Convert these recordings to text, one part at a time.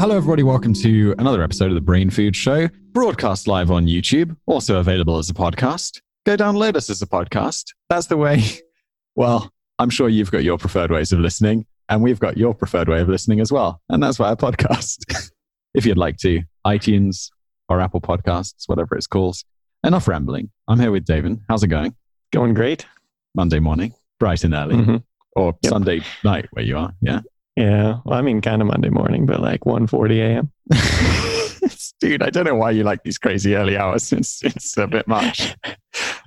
Hello, everybody. Welcome to another episode of the Brain Food Show, broadcast live on YouTube, also available as a podcast. Go download us as a podcast. That's the way. Well, I'm sure you've got your preferred ways of listening, and we've got your preferred way of listening as well. And that's why a podcast. if you'd like to, iTunes or Apple Podcasts, whatever it's called. Enough rambling. I'm here with David. How's it going? Going great. Monday morning, bright and early, Mhm. or Yep. Sunday night where you are. Yeah. Yeah. Well, I mean, kind of Monday morning, but like 1.40 a.m. Dude, I don't know why you like these crazy early hours. It's, it's a bit much.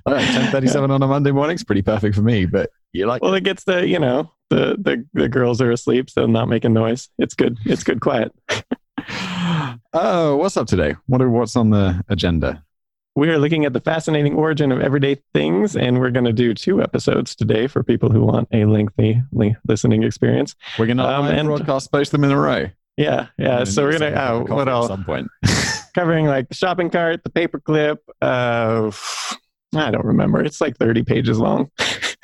All right, 10.37 on a Monday morning is pretty perfect for me, but you like Well, it gets the, you know, the, the, the girls are asleep, so not making noise. It's good. It's good quiet. Oh, what's up today? What are, what's on the agenda? We are looking at the fascinating origin of everyday things, and we're going to do two episodes today for people who want a lengthy listening experience. We're going to Um, and- broadcast both them in a row. Yeah. Yeah. And So we're going to, oh, what at else? some point. Covering like the shopping cart, the paperclip. Uh, I don't remember. It's like 30 pages long.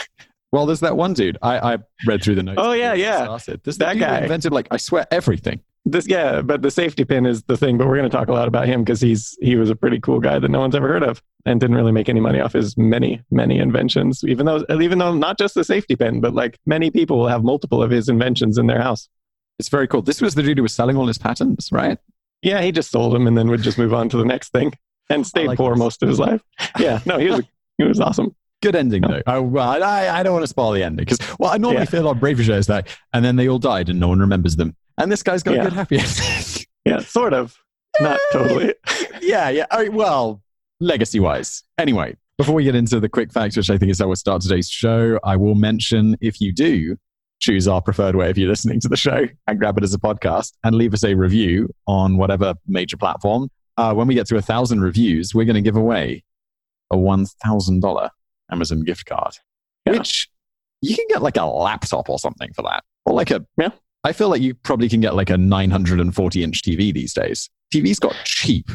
well, there's that one dude. I, I read through the notes. Oh, yeah, yeah. Started. That that guy. invented, like, I swear, everything. This, yeah, but the safety pin is the thing. But we're going to talk a lot about him because he's he was a pretty cool guy that no one's ever heard of and didn't really make any money off his many many inventions. Even though even though not just the safety pin, but like many people will have multiple of his inventions in their house. It's very cool. This was the dude who was selling all his patents, right? Yeah, he just sold them and then would just move on to the next thing and stayed like poor this. most of his life. Yeah, no, he was he was awesome. Good ending, though. I, well, I, I don't want to spoil the ending because, well, I normally Yeah. feel on Braver shows that, and then they all died and no one remembers them. And this guy's got Yeah. a good happy ending. Yeah, sort of, not totally. yeah, yeah. I, well, legacy wise. Anyway, before we get into the quick facts, which I think is how we'll start today's show, I will mention if you do choose our preferred way of you're listening to the show and grab it as a podcast and leave us a review on whatever major platform. Uh, when we get to a thousand reviews, we're going to give away a $1,000 Amazon gift card, Yeah. which you can get like a laptop or something for that. Or like a, Yeah. I feel like you probably can get like a 940 inch TV these days. TVs got cheap.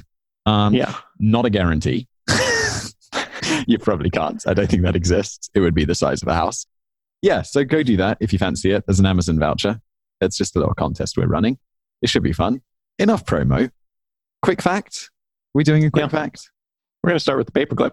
Um, Yeah, not a guarantee. you probably can't. I don't think that exists. It would be the size of a house. Yeah, so go do that if you fancy it. There's an Amazon voucher. It's just a little contest we're running. It should be fun. Enough promo. Quick fact. we doing a quick Yeah. fact? we're going to start with the paperclip.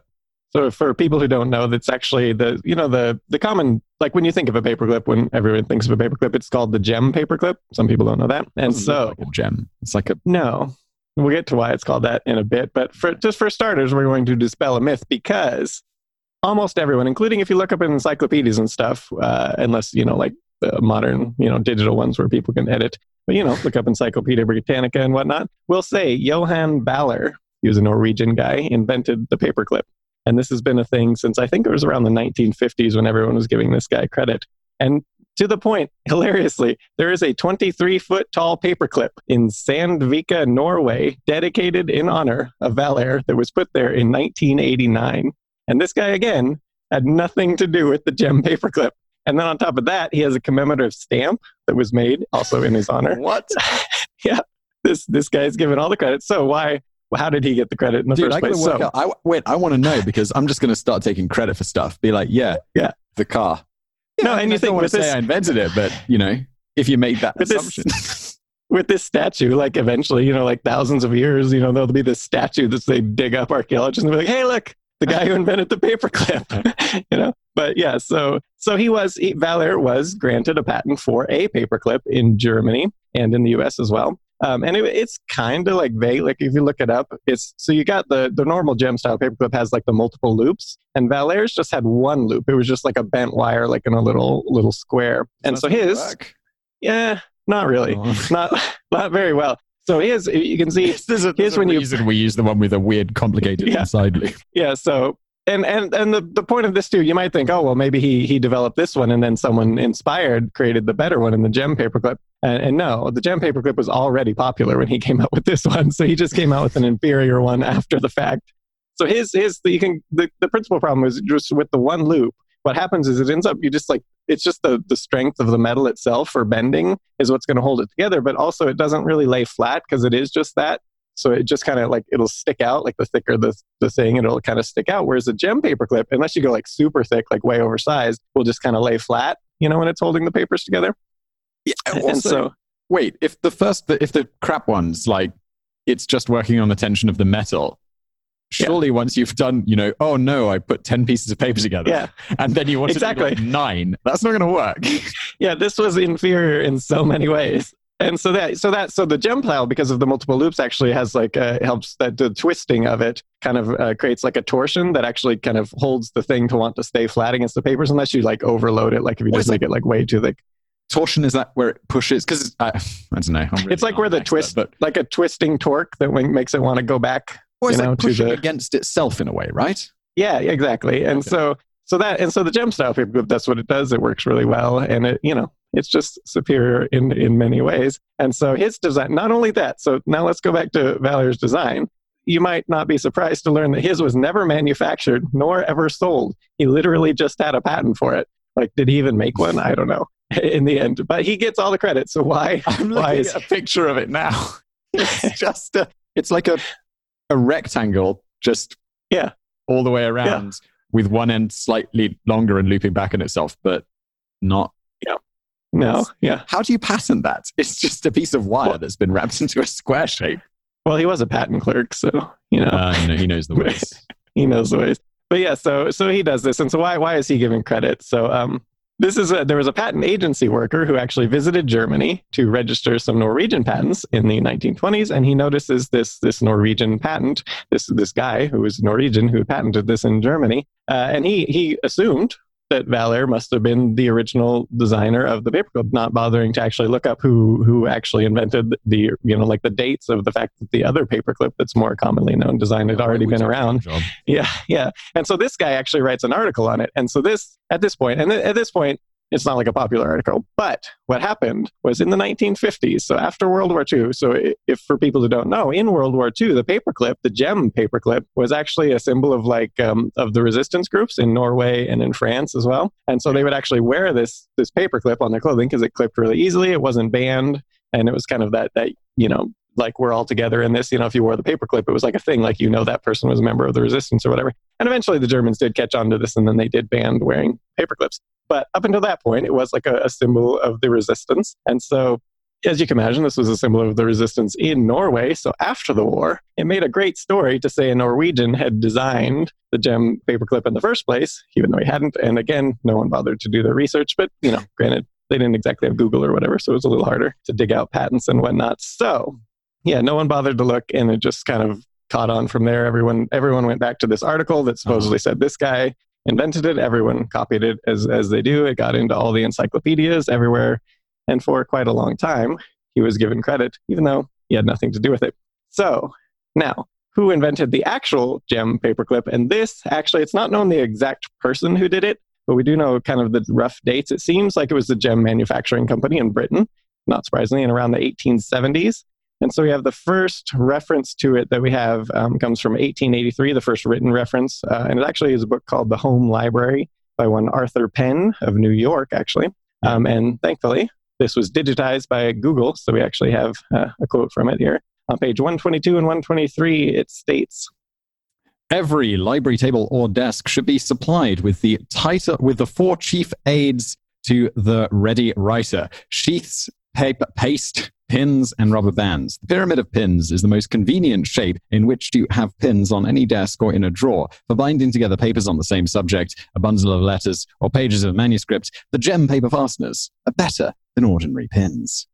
So for people who don't know, that's actually the you know the the common like when you think of a paperclip, when everyone thinks of a paperclip, it's called the gem paperclip. Some people don't know that, and so like a gem. It's like a no, we'll get to why it's called that in a bit. But for just for starters, we're going to dispel a myth because almost everyone, including if you look up in encyclopedias and stuff, uh, unless you know like the modern you know digital ones where people can edit, but you know look up Encyclopedia Britannica and whatnot, will say Johan Vaaler, he was a Norwegian guy, invented the paperclip. And this has been a thing since I think it was around the 1950s when everyone was giving this guy credit. And to the point, hilariously, there is a 23 foot tall paperclip in Sandvika, Norway, dedicated in honor of Vaaler that was put there in 1989. And this guy, again, had nothing to do with the gem paperclip. And then on top of that, he has a commemorative stamp that was made also in his honor. what? yeah, this this guy's given all the credit. So why? How did he get the credit in the Dude, first I place? So, out. I, wait, I want to know because I'm just going to start taking credit for stuff. Be like, yeah, Yeah. the car. No, I and you think don't want with to say this- I invented it, but you know, if you made that With this- assumption, with this statue, like eventually, you know, like thousands of years, you know, there'll be this statue that they dig up archaeologists and be like, hey, look, the guy who invented the paperclip, you know. But yeah, so so he was he, was granted a patent for a paperclip in Germany and in the U.S. as well. Um, and it, it's kind of like vague. Like if you look it up, it's so you got the the normal gem style paperclip has like the multiple loops, and Vaaler's just had one loop. It was just like a bent wire, like in a little little square. And so his, Work. yeah, not really, Oh. not not very well. So his, you can see, There's a, here's there's a when you- we use the one with a weird, complicated Yeah. inside loop. yeah. So and and and the, the point of this too, you might think, oh well, maybe he he developed this one, and then someone inspired created the better one in the gem paperclip. And, and no, the gem paperclip was already popular when he came out with this one, so he just came out with an inferior one after the fact. So his his you can the, the principal problem is just with the one loop. What happens is it ends up you just like it's just the the strength of the metal itself for bending is what's going to hold it together, but also it doesn't really lay flat because it is just that. So it just kind of like it'll stick out like the thicker the the thing, it'll kind of stick out. Whereas a gem paperclip, unless you go like super thick, like way oversized, will just kind of lay flat. You know when it's holding the papers together. Yeah, and so wait, if the first, if the crap ones, like it's just working on the tension of the metal, surely yeah. once you've done, you know, oh no, I put 10 pieces of paper together. Yeah. And then you want exactly. to do like nine. That's not going to work. yeah, this was inferior in so many ways. And so that, so that, so the gem pile, because of the multiple loops, actually has like uh, helps that the twisting of it kind of uh, creates like a torsion that actually kind of holds the thing to want to stay flat against the papers, unless you like overload it, like if you just make it like way too thick. Torsion is that where it pushes? Because I, I, don't know really it's like where the expert, twist but like a twisting torque that makes it want to go back or it's you know, like pushing the, against itself in a way right? Yeah exactly. And okay. so so that and so the gem style paper clip that's what it does it works really well and it you know it's just superior in in many ways and so his design not only that so now let's go back to Vaaler's design you might not be surprised to learn that his was never manufactured nor ever sold he literally just had a patent for it like did he even make one i don't know in the end. But he gets all the credit. So why? I'm why is, at a picture of it now. it's just a, it's like a a rectangle, just yeah, all the way around, yeah. With one end slightly longer and looping back on itself, but not. Yeah. No. Yeah. How do you patent that? It's just a piece of wire well, that's been wrapped into a square shape. Well, he was a patent clerk, so you know, uh, you know he knows the ways. he knows the ways. But yeah, so so he does this, and so why why is he given credit? So um, this is a, there was a patent agency worker who actually visited Germany to register some Norwegian patents in the 1920s, and he notices this this Norwegian patent. This this guy who was Norwegian who patented this in Germany, uh, and he he assumed that Vaaler must have been the original designer of the paperclip, not bothering to actually look up who who actually invented the you know like the dates of the fact that the other paperclip that's more commonly known design had already been around. Yeah, yeah. And so this guy actually writes an article on it. And so this at this point, and at this point, it's not like a popular article. But what happened was in the 1950s, so after World War II. So, if for people who don't know, in World War II, the paperclip, the gem paperclip, was actually a symbol of like um, of the resistance groups in Norway and in France as well. And so they would actually wear this this paperclip on their clothing because it clipped really easily. It wasn't banned, and it was kind of that that you know like we're all together in this. You know, if you wore the paperclip, it was like a thing, like you know that person was a member of the resistance or whatever. And eventually the Germans did catch on to this and then they did ban wearing paperclips. But up until that point, it was like a, a symbol of the resistance. And so as you can imagine, this was a symbol of the resistance in Norway. So after the war, it made a great story to say a Norwegian had designed the gem paperclip in the first place, even though he hadn't. And again, no one bothered to do the research. But, you know, granted, they didn't exactly have Google or whatever, so it was a little harder to dig out patents and whatnot. So, yeah, no one bothered to look, and it just kind of caught on from there. Everyone, everyone went back to this article that supposedly uh-huh. said this guy invented it. Everyone copied it as, as they do. It got into all the encyclopedias everywhere. And for quite a long time, he was given credit, even though he had nothing to do with it. So now, who invented the actual gem paperclip? And this, actually, it's not known the exact person who did it, but we do know kind of the rough dates. It seems like it was the gem manufacturing company in Britain, not surprisingly, in around the 1870s. And so we have the first reference to it that we have um, comes from 1883, the first written reference. Uh, and it actually is a book called The Home Library by one Arthur Penn of New York, actually. Um, and thankfully, this was digitized by Google. So we actually have uh, a quote from it here. On page 122 and 123, it states Every library table or desk should be supplied with the title with the four chief aids to the ready writer sheaths, paper, paste, pins and rubber bands. The pyramid of pins is the most convenient shape in which to have pins on any desk or in a drawer for binding together papers on the same subject, a bundle of letters, or pages of manuscript. The gem paper fasteners are better than ordinary pins.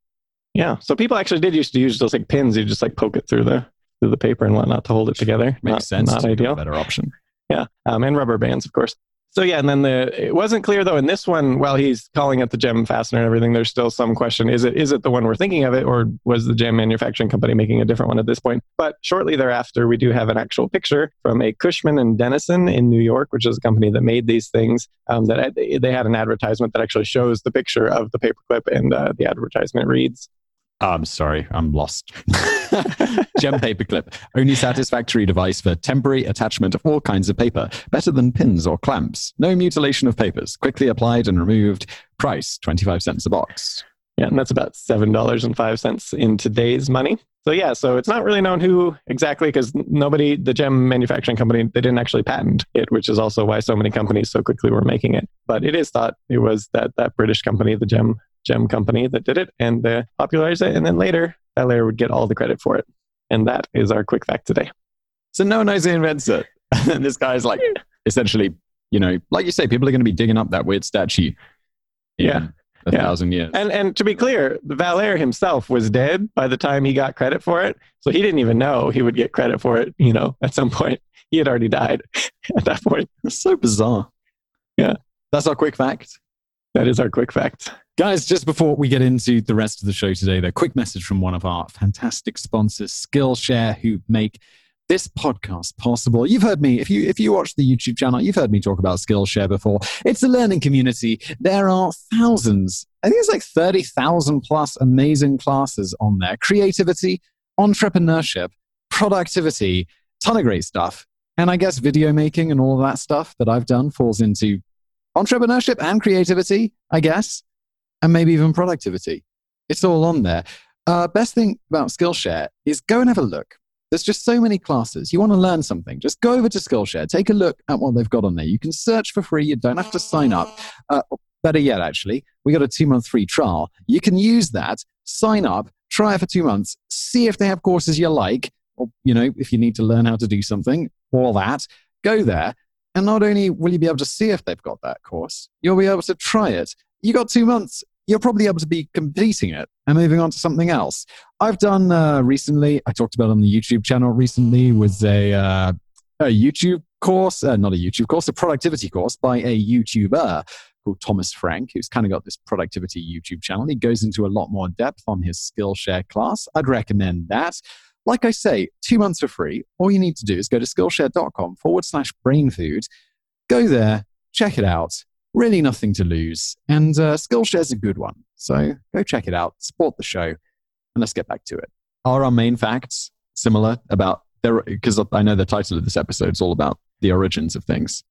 Yeah, so people actually did used to use those like pins. You just like poke it through the through the paper and whatnot to hold it together. Makes not, sense. Not ideal. better option. Yeah, um, and rubber bands, of course. So yeah, and then the it wasn't clear though in this one. While he's calling it the gem fastener and everything, there's still some question: is it is it the one we're thinking of it, or was the gem manufacturing company making a different one at this point? But shortly thereafter, we do have an actual picture from a Cushman and Denison in New York, which is a company that made these things. Um, that they had an advertisement that actually shows the picture of the paperclip, and uh, the advertisement reads, I'm sorry, I'm lost. Gem paperclip, only satisfactory device for temporary attachment of all kinds of paper, better than pins or clamps. No mutilation of papers, quickly applied and removed. Price 25 cents a box. Yeah, and that's about $7.05 in today's money. So yeah, so it's not really known who exactly because nobody, the gem manufacturing company, they didn't actually patent it, which is also why so many companies so quickly were making it. But it is thought it was that that British company, the gem gem company, that did it and uh, popularized it, and then later Vaaler would get all the credit for it. And that is our quick fact today. So no one knows who invents it. And this guy's like essentially, you know, like you say, people are going to be digging up that weird statue. Yeah. A Yeah. thousand years. And and to be clear, Vaaler himself was dead by the time he got credit for it. So he didn't even know he would get credit for it, you know, at some point. He had already died at that point. It's so bizarre. Yeah. That's our quick fact. That is our quick fact. Guys, just before we get into the rest of the show today, though, quick message from one of our fantastic sponsors, Skillshare, who make this podcast possible. You've heard me, if you if you watch the YouTube channel, you've heard me talk about Skillshare before. It's a learning community. There are thousands, I think it's like 30,000 plus amazing classes on there. Creativity, entrepreneurship, productivity, ton of great stuff. And I guess video making and all that stuff that I've done falls into entrepreneurship and creativity, I guess and maybe even productivity. It's all on there. Uh, best thing about Skillshare is go and have a look. There's just so many classes. You want to learn something, just go over to Skillshare, take a look at what they've got on there. You can search for free, you don't have to sign up. Uh, better yet, actually, we got a two month free trial. You can use that, sign up, try it for two months, see if they have courses you like, or, you know, if you need to learn how to do something, all that. Go there. And not only will you be able to see if they've got that course, you'll be able to try it you got two months. You're probably able to be completing it and moving on to something else. I've done uh, recently. I talked about on the YouTube channel recently was a uh, a YouTube course, uh, not a YouTube course, a productivity course by a YouTuber called Thomas Frank, who's kind of got this productivity YouTube channel. He goes into a lot more depth on his Skillshare class. I'd recommend that. Like I say, two months for free. All you need to do is go to skillshare.com forward slash brain food. Go there, check it out really nothing to lose. And uh, Skillshare's a good one. So go check it out, support the show, and let's get back to it. Are our main facts similar about there? Because I know the title of this episode is all about the origins of things.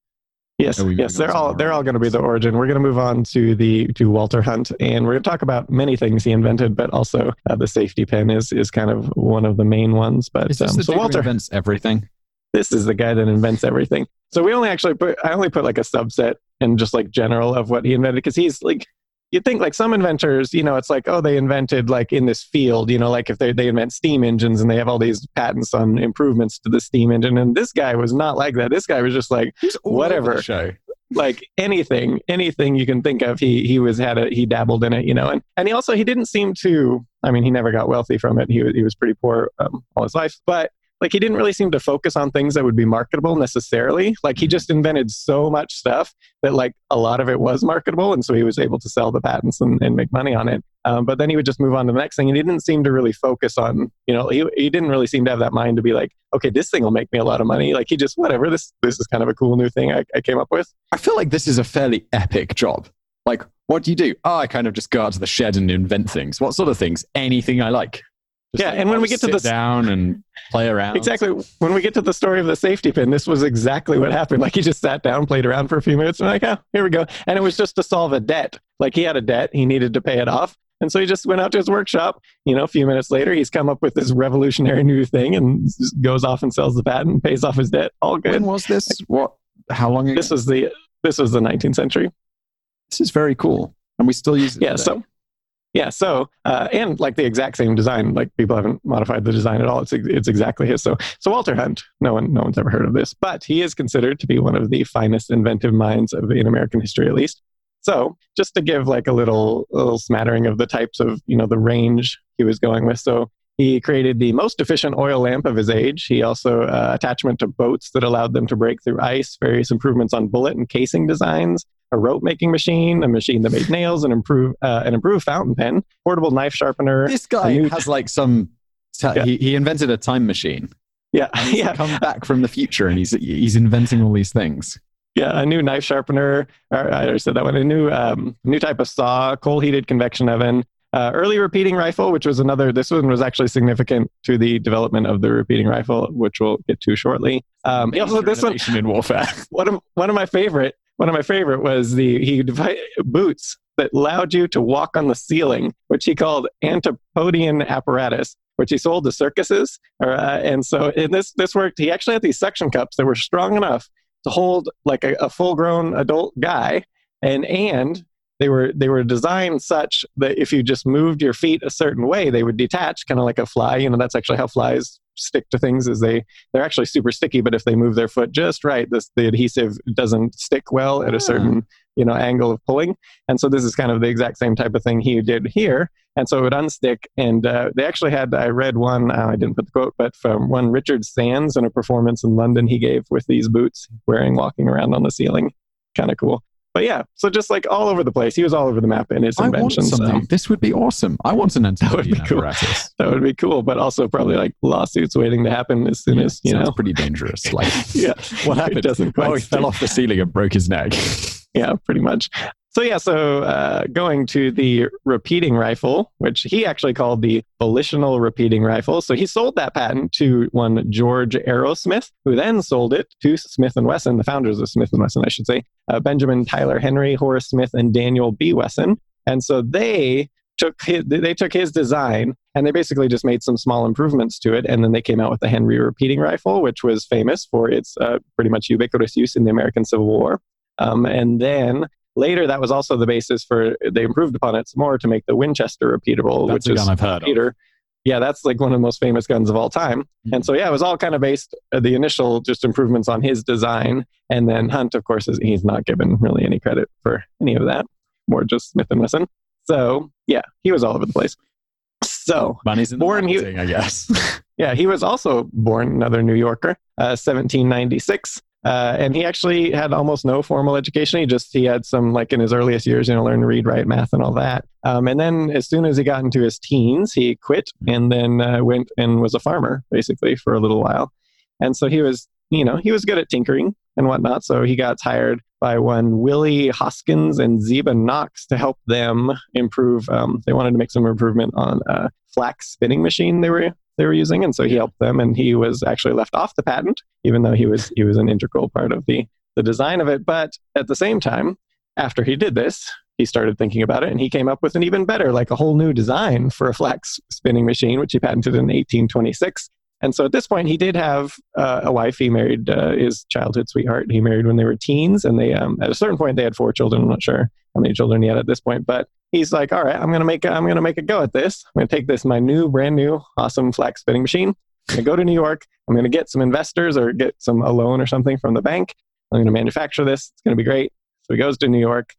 Yes, yes, they're all they're all going to be the origin. We're going to move on to the to Walter Hunt, and we're going to talk about many things he invented, but also uh, the safety pin is is kind of one of the main ones. But um, so Walter, invents everything? this is the guy that invents everything. So we only actually put I only put like a subset and just like general of what he invented because he's like you'd think like some inventors, you know, it's like, oh, they invented like in this field, you know, like if they, they invent steam engines and they have all these patents on improvements to the steam engine. And this guy was not like that. This guy was just like, Whatever. show. like anything, anything you can think of, he he was had a he dabbled in it, you know, and and he also he didn't seem to. I mean, he never got wealthy from it. He was he was pretty poor um, all his life, but like he didn't really seem to focus on things that would be marketable necessarily. Like he just invented so much stuff that like a lot of it was marketable, and so he was able to sell the patents and, and make money on it. Um, but then he would just move on to the next thing, and he didn't seem to really focus on, you know, he, he didn't really seem to have that mind to be like, okay, this thing will make me a lot of money. Like he just whatever this this is kind of a cool new thing I, I came up with. I feel like this is a fairly epic job. Like, what do you do? Oh, I kind of just go out to the shed and invent things. What sort of things? Anything I like. Just Yeah, like, and when we get to the this- down and play around. Exactly. When we get to the story of the safety pin, this was exactly what happened. Like he just sat down, played around for a few minutes, and like, oh, here we go. And it was just to solve a debt. Like he had a debt, he needed to pay it off. And so he just went out to his workshop. You know, a few minutes later, he's come up with this revolutionary new thing and s- goes off and sells the patent, pays off his debt. All good. When was this? What? How long ago? This was the this was the 19th century. This is very cool, and we still use it. Yeah. today. So, yeah. So, uh, and like the exact same design. Like people haven't modified the design at all. It's it's exactly his. So, so Walter Hunt. No one no one's ever heard of this, but he is considered to be one of the finest inventive minds of in American history, at least. So, just to give like a little little smattering of the types of you know the range he was going with. So. He created the most efficient oil lamp of his age. He also uh, attachment to boats that allowed them to break through ice. Various improvements on bullet and casing designs a rope making machine, a machine that made nails, and improve uh, an improved fountain pen, portable knife sharpener. this guy new- has like some. ta- Yeah. he, he invented a time machine. Yeah, yeah, come back from the future, and he's he's inventing all these things. yeah. A new knife sharpener. Or, I already said that one. A new um, new type of saw, coal heated convection oven. Uh, early repeating rifle, which was another. This one was actually significant to the development of the repeating rifle, which we'll get to shortly. Um, also this one in warfare. one of one of my favorite one of my favorite was the he devi- boots that allowed you to walk on the ceiling, which he called Antipodean apparatus, which he sold to circuses. Uh, and so in this this worked. He actually had these suction cups that were strong enough to hold like a, a full grown adult guy, and and they were they were designed such that if you just moved your feet a certain way, they would detach, kind of like a fly. You know, that's actually how flies stick to things. Is they they're actually super sticky, but if they move their foot just right, this the adhesive doesn't stick well at a certain you know angle of pulling. And so this is kind of the exact same type of thing he did here. And so it would unstick. And uh, they actually had I read one uh, I didn't put the quote, but from one Richard Sands in a performance in London he gave with these boots wearing walking around on the ceiling. Kind of cool but yeah, so just like all over the place, he was all over the map in his I want inventions. something. So This would be awesome. I want an would be cool. apparatus. that would be cool, but also probably like lawsuits waiting to happen as soon as you know. pretty dangerous. Like, Yeah, what It happened? doesn't oh, quite oh, he fell off the ceiling and broke his neck. yeah, pretty much. So yeah, so uh, going to the repeating rifle, which he actually called the volitional repeating rifle. So he sold that patent to one George Arrowsmith, who then sold it to Smith and Wesson, the founders of Smith and Wesson, I should say, uh, Benjamin Tyler Henry, Horace Smith, and Daniel B. Wesson. And so they took his, they took his design and they basically just made some small improvements to it, and then they came out with the Henry repeating rifle, which was famous for its uh, pretty much ubiquitous use in the American Civil War. Um, and then later, that was also the basis for they improved upon it some more to make the Winchester repeatable, That's which a is gun I've heard of. Yeah, that's like one of the most famous guns of all time. And so, yeah, it was all kind of based uh, the initial just improvements on his design, and then Hunt, of course, is he's not given really any credit for any of that, more just Smith and Wesson. So, yeah, he was all over the place. So, Money's in Born he- I guess. yeah, he was also born another New Yorker, uh, 1796. Uh, and he actually had almost no formal education. He just he had some like in his earliest years, you know, learn to read, write, math, and all that. Um, and then as soon as he got into his teens, he quit and then uh, went and was a farmer basically for a little while. And so he was, you know, he was good at tinkering and whatnot. So he got hired by one Willie Hoskins and Zeba Knox to help them improve. Um, they wanted to make some improvement on a flax spinning machine they were they were using, and so he helped them. And he was actually left off the patent, even though he was he was an integral part of the the design of it. But at the same time, after he did this, he started thinking about it, and he came up with an even better, like a whole new design for a flax spinning machine, which he patented in 1826. And so at this point, he did have uh, a wife. He married uh, his childhood sweetheart. He married when they were teens, and they um, at a certain point they had four children. I'm not sure how many children he had at this point, but he's like, "All right, I'm gonna make a, I'm gonna make a go at this. I'm gonna take this my new, brand new, awesome flax spinning machine. I'm gonna go to New York. I'm gonna get some investors or get some a loan or something from the bank. I'm gonna manufacture this. It's gonna be great." So he goes to New York.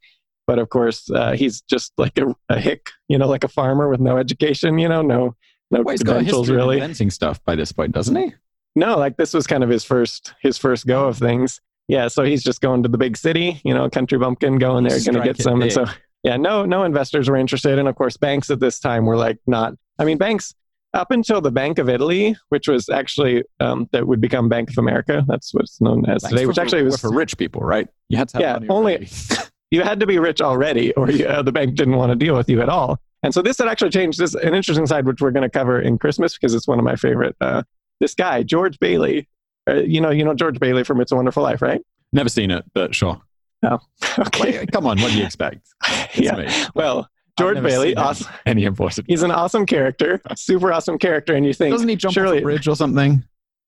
But of course, uh, he's just like a, a hick, you know, like a farmer with no education, you know, no no Well, he's got credentials really. inventing stuff by this point, doesn't he? No, like this was kind of his first his first go of things. Yeah, so he's just going to the big city, you know, country bumpkin, going there, going to get some. And so, yeah, no, no investors were interested, and of course, banks at this time were like not. I mean, banks up until the Bank of Italy, which was actually um, that would become Bank of America. That's what's known as Thanks today. for- Which actually was for rich people, right? You had to have Yeah, only- you had to be rich already, or you, uh, the bank didn't want to deal with you at all. And so this had actually changed. This an interesting side, which we're going to cover in Christmas because it's one of my favorite. Uh, this guy, George Bailey. Uh, you know, you know George Bailey from It's a Wonderful Life, right? Never seen it, but sure. Okay. Wait, come on, what do you expect? It's yeah. me. Well, George Bailey, seen any- awesome. Any important? He's an awesome character, super awesome character, and you think Doesn't he jump surely, off a bridge or something?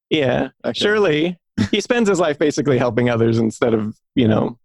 yeah, Okay. surely he spends his life basically helping others instead of you know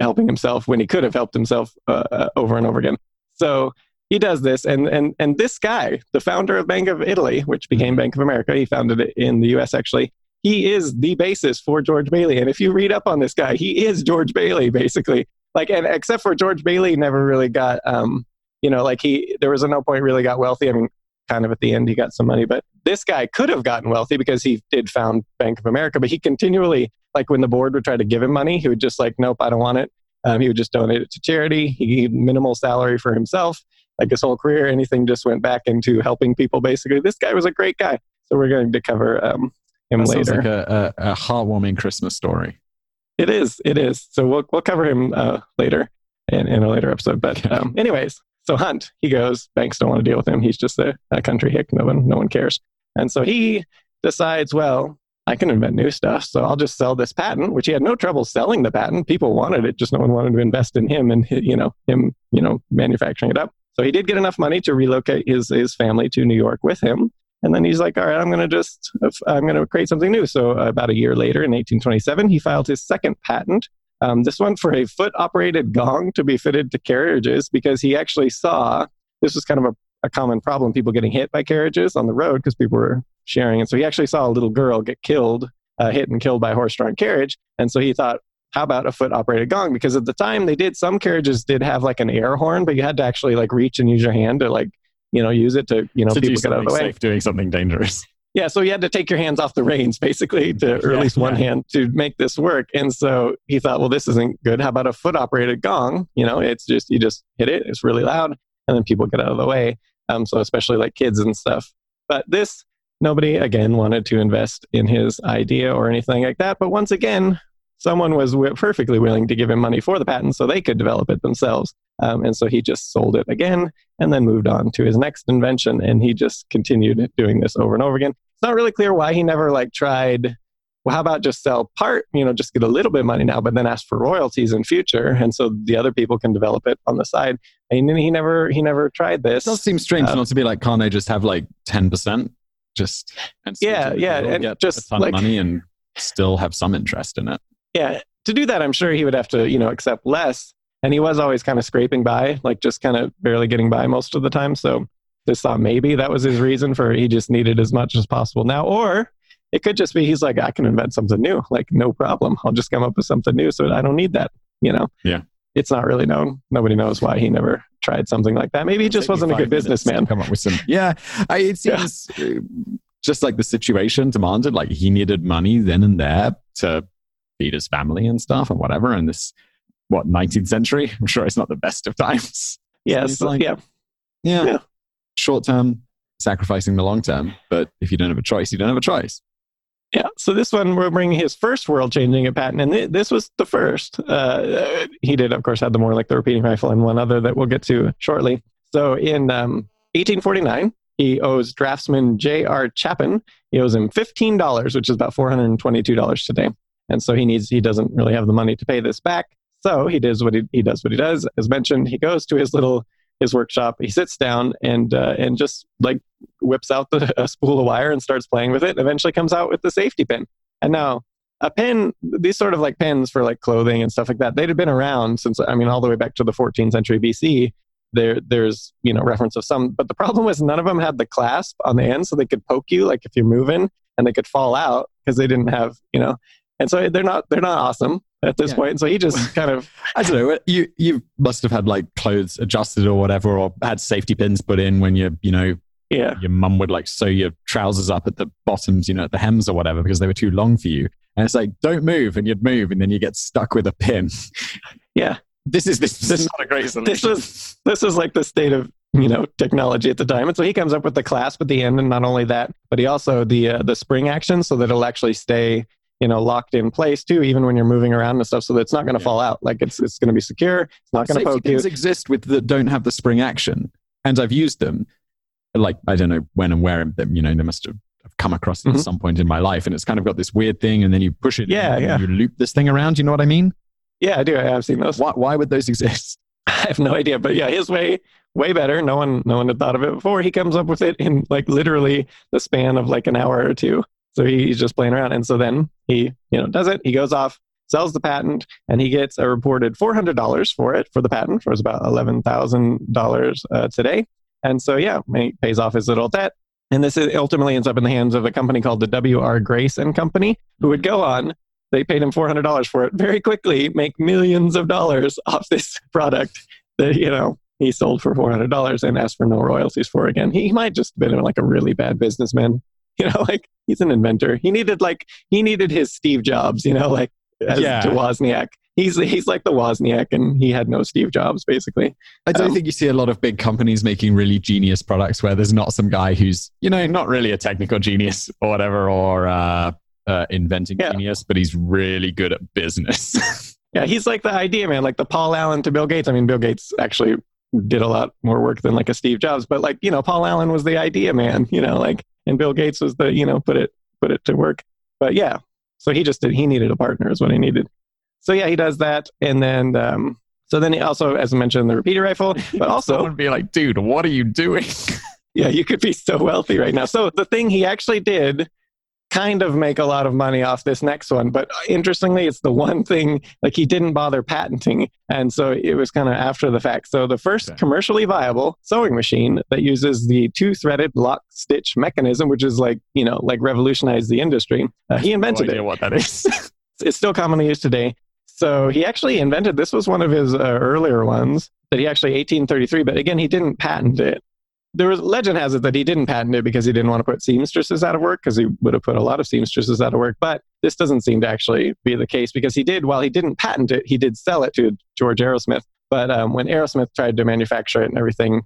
helping himself when he could have helped himself uh, uh, over and over again. So he does this, and and and this guy, the founder of Bank of Italy, which became Bank of America, he founded it in the U.S. Actually, he is the basis for George Bailey. And if you read up on this guy, he is George Bailey basically. Like, and except for George Bailey, never really got, um, you know, like he there was at no point really got wealthy. I mean, kind of at the end he got some money, but this guy could have gotten wealthy because he did found Bank of America. But he continually, like, when the board would try to give him money, he would just like, nope, I don't want it. Um, he would just donate it to charity. He minimal salary for himself. Like his whole career, anything just went back into helping people. Basically, this guy was a great guy. So we're going to cover um, him That later. like a, a, a heartwarming Christmas story. It is. It is. So we'll we'll cover him uh, later in, in a later episode. But Okay. um, anyways, so Hunt he goes. Banks don't want to deal with him. He's just a, a country hick. No one no one cares. And so he decides, well, I can invent new stuff. So I'll just sell this patent, which he had no trouble selling the patent. People wanted it, just no one wanted to invest in him and you know him you know manufacturing it up. So he did get enough money to relocate his his family to New York with him. And then he's like, all right, I'm going to just, I'm going to create something new. So about a year later, in 1827, he filed his second patent. Um, this one for a foot operated gong to be fitted to carriages because he actually saw this was kind of a, a common problem people getting hit by carriages on the road because people were sharing. And so he actually saw a little girl get killed, uh, hit and killed by a horse drawn carriage. And so he thought, how about a foot operated gong? Because at the time they did, some carriages did have like an air horn, but you had to actually like reach and use your hand to like you know, use it to, you know, to people get out of the way. Safe, doing something dangerous. Yeah, so you had to take your hands off the reins, basically, to, or at least one yeah. hand to make this work. And so he thought, well, this isn't good. How about a foot operated gong? You know, it's just, you just hit it, it's really loud, and then people get out of the way. Um, so especially like kids and stuff. But this, nobody, again, wanted to invest in his idea or anything like that. But once again, someone was w- perfectly willing to give him money for the patent so they could develop it themselves. Um, and so he just sold it again and then moved on to his next invention. And he just continued doing this over and over again. It's not really clear why he never like tried. Well, how about just sell part, you know, just get a little bit of money now, but then ask for royalties in future. And so the other people can develop it on the side. And he never, he never tried this. It does seem strange uh, not to be like, can't I just have like 10%? Just, and yeah, yeah. And just a ton like, of money and still have some interest in it. Yeah. To do that, I'm sure he would have to, you know, accept less and he was always kind of scraping by, like just kind of barely getting by most of the time. So just thought maybe that was his reason for he just needed as much as possible now. Or it could just be he's like, I can invent something new, like no problem. I'll just come up with something new, so I don't need that. You know? Yeah. It's not really known. Nobody knows why he never tried something like that. Maybe he just wasn't a good businessman. Come up with some. Yeah, I, it seems yeah. Uh, just like the situation demanded. Like he needed money then and there to feed his family and stuff and whatever. And this what 19th century. I'm sure it's not the best of times. Yes, so like, yeah. yeah, yeah. Short term, sacrificing the long term. But if you don't have a choice, you don't have a choice. Yeah. So this one, we're bringing his first world-changing a patent, and th- this was the first. Uh, he did, of course, have the more like the repeating rifle and one other that we'll get to shortly. So in um, 1849, he owes draftsman J.R. Chapin. He owes him $15, which is about $422 today. And so he needs, he doesn't really have the money to pay this back. So he does what he, he does what he does. As mentioned, he goes to his little his workshop. He sits down and uh, and just like whips out the, a spool of wire and starts playing with it. Eventually comes out with the safety pin. And now a pin, these sort of like pins for like clothing and stuff like that, they'd have been around since I mean all the way back to the 14th century BC. There, there's you know reference of some, but the problem was none of them had the clasp on the end, so they could poke you like if you're moving, and they could fall out because they didn't have you know. And so they're not they're not awesome at this yeah. point. So he just kind of I don't know. You you must have had like clothes adjusted or whatever, or had safety pins put in when you you know yeah your mum would like sew your trousers up at the bottoms, you know, at the hems or whatever because they were too long for you. And it's like don't move, and you'd move, and then you get stuck with a pin. Yeah, this is this, this is not a great solution. This was this was like the state of you know technology at the time and so he comes up with the clasp at the end and not only that but he also the uh, the spring action so that it'll actually stay you know locked in place too even when you're moving around and stuff so that it's not going to yeah. fall out. Like it's it's going to be secure. It's not going to poke you. exist with that don't have the spring action and i've used them like i don't know when and where them you know they must have come across it mm-hmm. at some point in my life and it's kind of got this weird thing and then you push it yeah yeah. you loop this thing around you know what i mean? Yeah i do. I have seen those. Why, why would those exist? I have no idea but yeah his way way better. No one no one had thought of it before. He comes up with it in like literally the span of like an hour or two so he's just playing around. And so then he, you know, does it. He goes off, sells the patent, and he gets a reported $400 for it, for the patent, for about $11,000 uh, today. And so, yeah, he pays off his little debt. And this ultimately ends up in the hands of a company called the W.R. Grace and Company, who would go on. They paid him $400 for it very quickly, make millions of dollars off this product that, you know, he sold for $400 and asked for no royalties for again. He might just have been like a really bad businessman. You know, like he's an inventor. He needed like he needed his Steve Jobs. You know, like as yeah. to Wozniak. He's he's like the Wozniak, and he had no Steve Jobs, basically. I don't um, think you see a lot of big companies making really genius products where there's not some guy who's you know not really a technical genius or whatever, or uh, uh, inventing yeah. genius, but he's really good at business. yeah, he's like the idea man, like the Paul Allen to Bill Gates. I mean, Bill Gates actually did a lot more work than like a Steve Jobs, but like you know, Paul Allen was the idea man. You know, like and Bill Gates was the you know put it put it to work. But yeah, so he just did. He needed a partner is what he needed. So yeah, he does that, and then um, so then he also, as I mentioned, the repeater rifle, but also would be like, dude, what are you doing? yeah, you could be so wealthy right now. So the thing he actually did kind of make a lot of money off this next one. But interestingly, it's the one thing like he didn't bother patenting. And so it was kind of after the fact. So the first okay. commercially viable sewing machine that uses the two threaded lock stitch mechanism, which is like, you know, like revolutionized the industry, uh, he invented no it. what that is. it's still commonly used today. So he actually invented this was one of his uh, earlier ones that he actually 1833, but again, he didn't patent it there was legend has it that he didn't patent it because he didn't want to put seamstresses out of work because he would have put a lot of seamstresses out of work but this doesn't seem to actually be the case because he did while he didn't patent it he did sell it to george arrowsmith but um, when arrowsmith tried to manufacture it and everything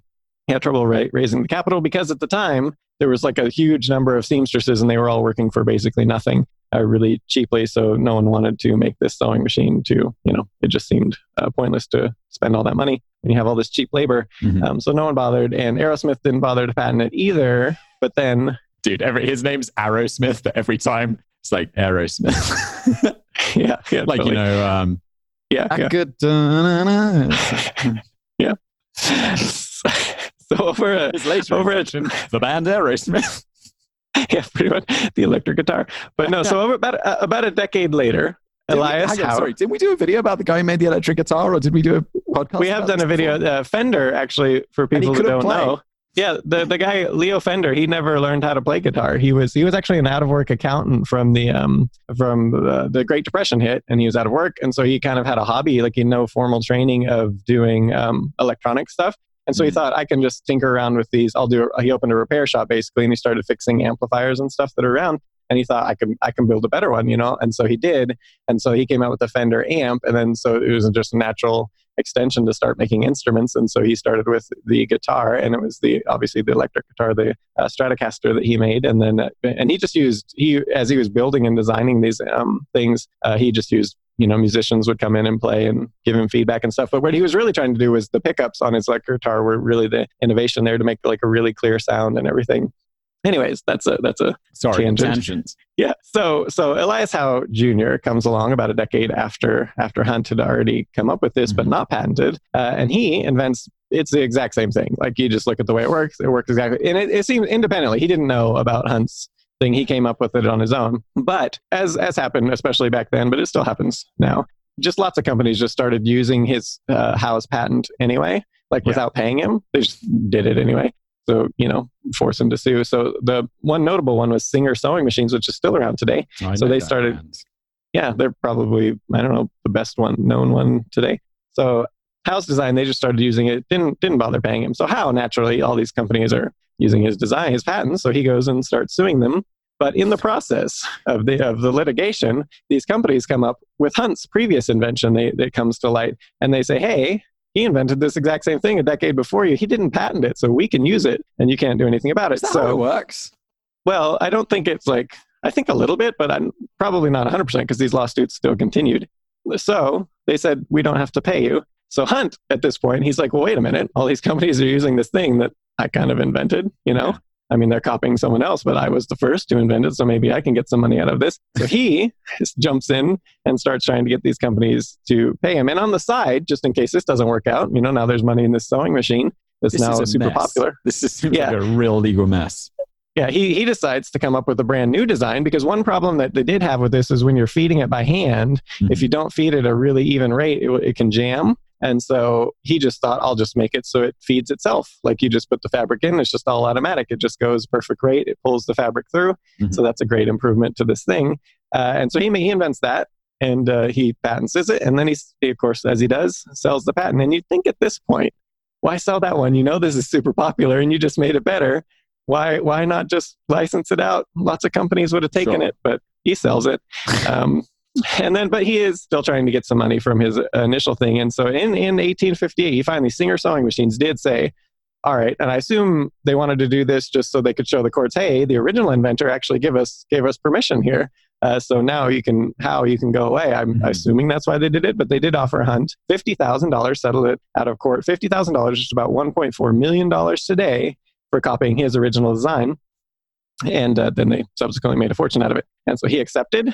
he had trouble ra- raising the capital because at the time there was like a huge number of seamstresses and they were all working for basically nothing uh, really cheaply. So no one wanted to make this sewing machine to, you know, it just seemed uh, pointless to spend all that money when you have all this cheap labor. Mm-hmm. Um, so no one bothered. And Arrowsmith didn't bother to patent it either. But then. Dude, every, his name's Arrowsmith, but every time it's like Aerosmith. yeah, yeah. Like, totally. you know, um, yeah. yeah. Good, yeah. so over a, over a, the band Aerosmith. yeah, pretty much the electric guitar. But no, so about uh, about a decade later, did Elias we, on, sorry, did we do a video about the guy who made the electric guitar, or did we do a podcast? We have done a video. Uh, Fender, actually, for people who don't play. know. Yeah, the, the guy Leo Fender, he never learned how to play guitar. He was he was actually an out of work accountant from the um from uh, the Great Depression hit, and he was out of work, and so he kind of had a hobby, like he no formal training of doing um, electronic stuff. And so he mm-hmm. thought, I can just tinker around with these. I'll do. He opened a repair shop basically, and he started fixing amplifiers and stuff that are around. And he thought, I can, I can build a better one, you know. And so he did. And so he came out with the Fender amp, and then so it was just a natural extension to start making instruments. And so he started with the guitar, and it was the obviously the electric guitar, the uh, Stratocaster that he made. And then, uh, and he just used he as he was building and designing these um, things, uh, he just used you know, musicians would come in and play and give him feedback and stuff. But what he was really trying to do was the pickups on his electric guitar were really the innovation there to make like a really clear sound and everything. Anyways, that's a that's a sorry tangent. Yeah. So so Elias Howe Jr. comes along about a decade after after Hunt had already come up with this, mm-hmm. but not patented, uh, and he invents. It's the exact same thing. Like you just look at the way it works. It works exactly, and it, it seems independently. He didn't know about Hunt's thing. He came up with it on his own. But as as happened, especially back then, but it still happens now. Just lots of companies just started using his uh, Howe's patent anyway, like yeah. without paying him. They just did it anyway. So you know, force him to sue. So the one notable one was Singer sewing machines, which is still around today. Oh, so they started. Yeah, they're probably I don't know the best one known one today. So Howe's design, they just started using it. Didn't didn't bother paying him. So Howe naturally, all these companies are using his design, his patents. So he goes and starts suing them. But in the process of the of the litigation, these companies come up with Hunt's previous invention they, that comes to light, and they say, "Hey, he invented this exact same thing a decade before you. He didn't patent it, so we can use it, and you can't do anything about it." so it works. Well, I don't think it's like I think a little bit, but I'm probably not 100 percent because these lawsuits still continued. So they said we don't have to pay you. So Hunt, at this point, he's like, "Well, wait a minute. All these companies are using this thing that I kind of invented, you know. I mean, they're copying someone else, but I was the first to invent it, so maybe I can get some money out of this. So he jumps in and starts trying to get these companies to pay him. And on the side, just in case this doesn't work out, you know, now there's money in this sewing machine that's this now super mess. popular. This is yeah. like a real legal mess. Yeah, he, he decides to come up with a brand new design because one problem that they did have with this is when you're feeding it by hand, mm-hmm. if you don't feed it a really even rate, it, it can jam. And so he just thought, I'll just make it so it feeds itself. Like you just put the fabric in, it's just all automatic. It just goes perfect rate. It pulls the fabric through. Mm-hmm. So that's a great improvement to this thing. Uh, and so he, he invents that and uh, he patents it. And then he, he, of course, as he does, sells the patent. And you think at this point, why sell that one? You know this is super popular and you just made it better. Why why not just license it out? Lots of companies would have taken sure. it, but he sells it. Um, and then but he is still trying to get some money from his initial thing. And so in, in 1858 he finally singer sewing machines did say all right. And i assume they wanted to do this just so they could show the courts hey the original inventor actually give us gave us permission here. Uh, so now you can how you can go away. I'm mm-hmm. assuming that's why they did it but they did offer hunt. $50000 settled it out of court. $50000 is about $1.4 million today for copying his original design. And uh, then they subsequently made a fortune out of it. And so he accepted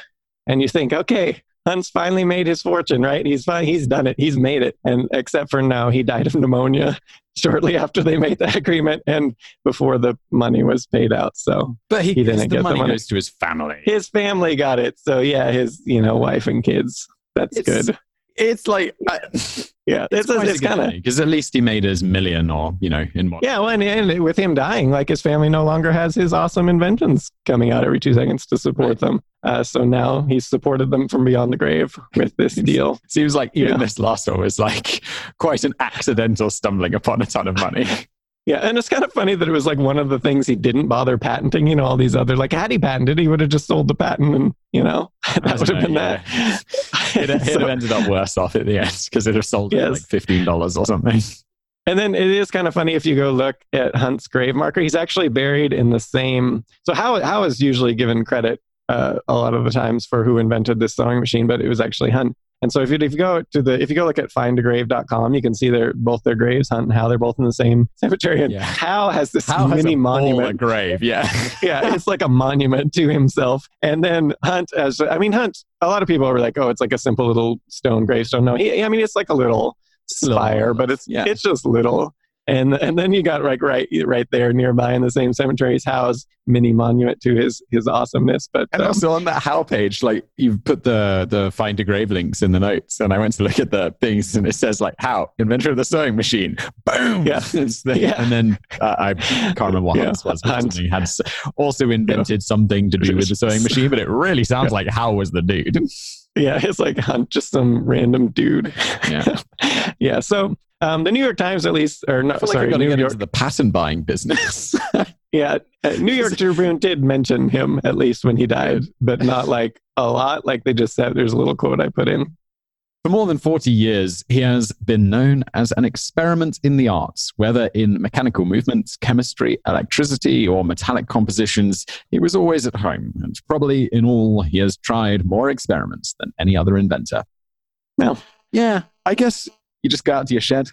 and you think, okay, Hunt's finally made his fortune, right? He's fine. He's done it. He's made it. And except for now, he died of pneumonia shortly after they made that agreement and before the money was paid out. So, but he, he didn't the get the money money. goes to his family. his family got it. So yeah, his you know wife and kids. That's It's- good. It's like I, Yeah, it's, it's, kind of because at least he made his million or you know in what yeah. Well, and, and with him dying, like his family no longer has his awesome inventions coming out every two seconds to support Right. them. Uh, so now he's supported them from beyond the grave with this deal. Seems like even Yeah. this last one was like quite an accidental stumbling upon a ton of money. Yeah, and it's kind of funny that it was like one of the things he didn't bother patenting. You know, all these other like had he patented, he would have just sold the patent, and you know that would have been know, that. It'd, it'd So- have ended up worse off at the end because it'd have sold it for like fifteen dollars or something. And then it is kind of funny if you go look at Hunt's grave marker. He's actually buried in the same. So Howe, Howe is usually given credit uh, a lot of the times for who invented this sewing machine, but it was actually Hunt. And so if you, if you go to the if you go look at findagrave.com, you can see their both their graves, Hunt and Howe. They're both in the same cemetery. And Yeah. Howe has this Howe has mini a bull a monument grave? Yeah, yeah, it's like a monument to himself. And then Hunt, as I mean, Hunt. A lot of people are like, "Oh, it's like a simple little stone gravestone." No, he, I mean, it's like a little little spire, but it's yeah. it's just little. And and then you got like right right there nearby in the same cemetery cemetery's Howe's, mini monument to his his awesomeness. But and um, also on that Howe page, like you've put the the find a grave links in the notes, and I went to look at the things, and it says like Howe inventor of the sewing machine, boom, Yeah. The- Yeah. and then uh, I can't remember what Yeah. Was, but something he had also invented something to do with the sewing machine, but it really sounds like Howe was the dude. yeah, it's like Hunt, just some random dude. Yeah. yeah. So um, the New York Times, at least, or not, like sorry, we're going to New get York. into the patent buying business. Yeah, uh, New York Tribune did mention him at least when he died, but not like a lot. Like they just said, there's a little quote I put in. For more than 40 years, he has been known as an experiment in the arts, whether in mechanical movements, chemistry, electricity, or metallic compositions. He was always at home, and probably in all, he has tried more experiments than any other inventor. Well. yeah, I guess you just go out to your shed,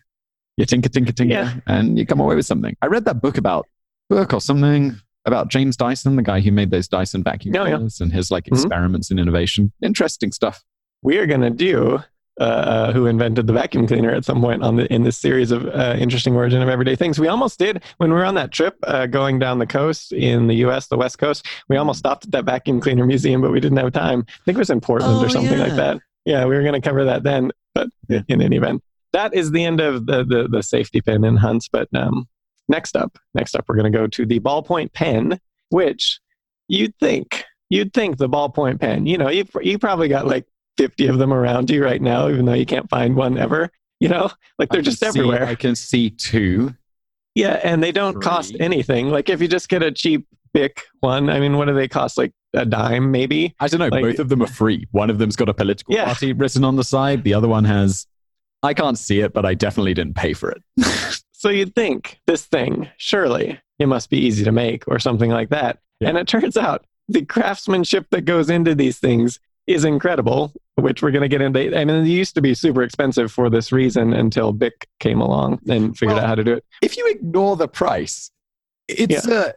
you tinker, tinker, tinker, Yeah. and you come away with something. I read that book about, book or something about James Dyson, the guy who made those Dyson vacuum Oh, yeah. cleaners, and his like Mhm. experiments in innovation. Interesting stuff. We are gonna do uh, uh, who invented the vacuum cleaner at some point on the in this series of uh, interesting origin of everyday things. We almost did when we were on that trip uh, going down the coast in the U.S., the West Coast. We almost stopped at that vacuum cleaner museum, but we didn't have time. I think it was in Portland Oh, or something like that. Yeah, we were going to cover that then, but Yeah. in any event, that is the end of the the, the safety pin in Hunts. But um, next up, next up, we're going to go to the ballpoint pen, which you'd think you'd think the ballpoint pen. You know, you you probably got like 50 of them around you right now, even though you can't find one ever. You know, like they're just see- everywhere. I can see two. yeah, and they don't cost anything. Like if you just get a cheap Bic one, I mean, what do they cost? Like a dime, maybe. I don't know. Like- both of them are free. One of them's got a political Yeah. party written on the side. The other one has. I can't see it, but I definitely didn't pay for it. So you'd think this thing, surely it must be easy to make or something like that. Yeah. And it turns out the craftsmanship that goes into these things is incredible, which we're going to get into. I mean, they used to be super expensive for this reason until Bic came along and figured Well, out how to do it. if you ignore the price, it's. Uh,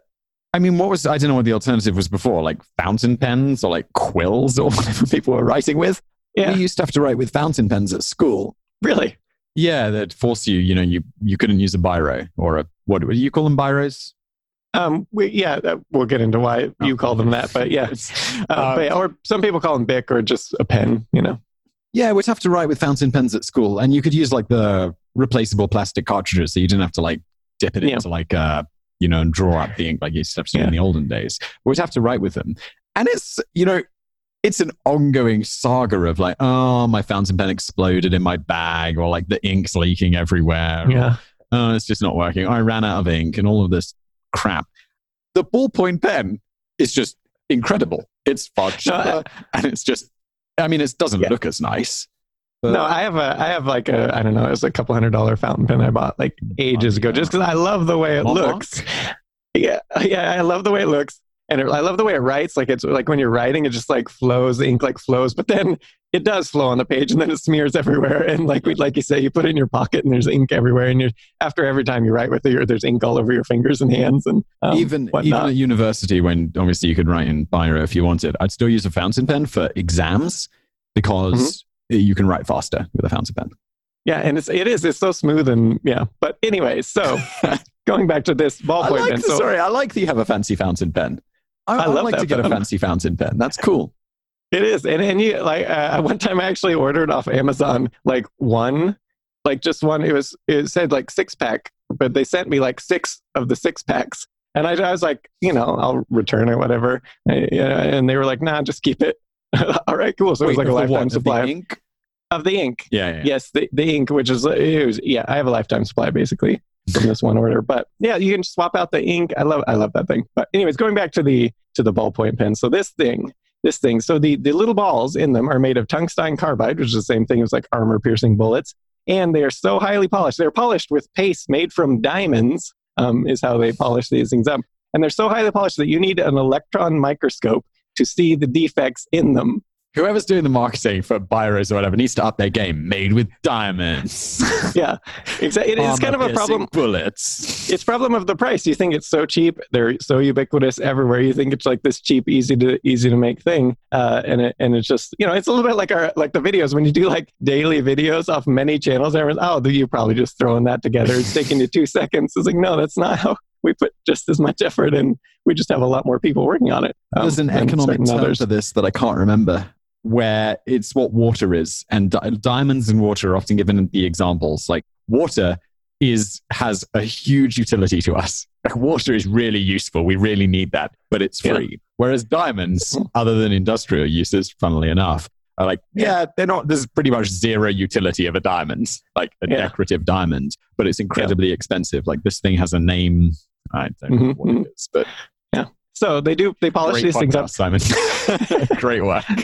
I mean, what was I don't know what the alternative was before, like fountain pens or like quills or whatever people were writing with. Yeah, We used to have to write with fountain pens at school. Really. Yeah, that force you. You know, you you couldn't use a biro or a what do you call them biros? Um, we, yeah, that, we'll get into why you Oh. call them that, but yeah. Uh, but, or some people call them Bic or just a pen, you know. Yeah, we'd have to write with fountain pens at school, and you could use like the replaceable plastic cartridges, so you didn't have to like dip it Yeah. into like uh you know and draw out the ink like you used to have to do Yeah. in the olden days. We'd have to write with them, and it's you know it's an ongoing saga of like oh my fountain pen exploded in my bag or like the ink's leaking everywhere. or, Yeah. oh it's just not working. I ran out of ink and all of this crap. The ballpoint pen is just incredible. It's far cheaper, and it's just I mean it doesn't Yeah. look as nice. but- No, I have a, I have like a, I don't know, it's a couple hundred dollar fountain pen I bought like ages ago, just because I love the way it looks. Yeah, yeah, I love the way it looks, and it, I love the way it writes. Like it's like when you're writing, it just like flows, the ink like flows, but then it does flow on the page, and then it smears everywhere. And like we, like you say, you put it in your pocket, and there's ink everywhere, and you're after every time you write with it, you're, there's ink all over your fingers and hands, and um, even even at university when obviously you could write in biro if you wanted i'd still use a fountain pen for exams because you can write faster with a fountain pen. Yeah, and it's it is it's so smooth and yeah. But anyway, so going back to this ballpoint like pen. the, So sorry, I like that you have a fancy fountain pen. I, I I love like to get a fancy fountain pen. That's cool. It is, and and you like uh, one time I actually ordered off Amazon like one, like just one. It was it said like six pack, but they sent me like six of the six packs, and I, I was like, you know, I'll return it, whatever. Uh, and they were like, nah, just keep it. All right, cool. So it was like a of what? lifetime Of the supply of, the ink. Yeah, yeah. Yes, the, the ink, which is was, yeah, I have a lifetime supply basically from this one order. But yeah, you can swap out the ink. I love I love that thing. But anyways, going back to the to the ballpoint pen. So this thing, this thing. So the the little balls in them are made of tungsten carbide, which is the same thing as like armor piercing bullets, and they are so highly polished. They're polished with paste made from diamonds. Um, is how they polish these things up, and they're so highly polished that you need an electron microscope to see the defects in them. Whoever's doing the marketing for Biros or whatever needs to up their game. Made with diamonds. Yeah, exactly. It is kind of a problem. Bullets. it's problem of the price. You think it's so cheap, they're so ubiquitous everywhere. You think it's like this cheap, easy to easy to make thing, uh, and it, and it's just you know it's a little bit like our like the videos when you do like daily videos off many channels. Everyone's oh you probably just throwing that together. It's taking you two seconds. It's like no, that's not how we put just as much effort, and we just have a lot more people working on it. um, There's an economic term others. for this that I can't remember, where it's what water is, and di- diamonds and water are often given the examples. Like water is has a huge utility to us. Like water is really useful. We really need that, but it's Yeah. free. Whereas diamonds, other than industrial uses, funnily enough, are like yeah, they're not. There's pretty much zero utility of a diamond, like a Yeah. decorative diamond, but it's incredibly expensive. Like this thing has a name. I don't know Mhm, what it is, but So they do they polish great these things up Simon. great work.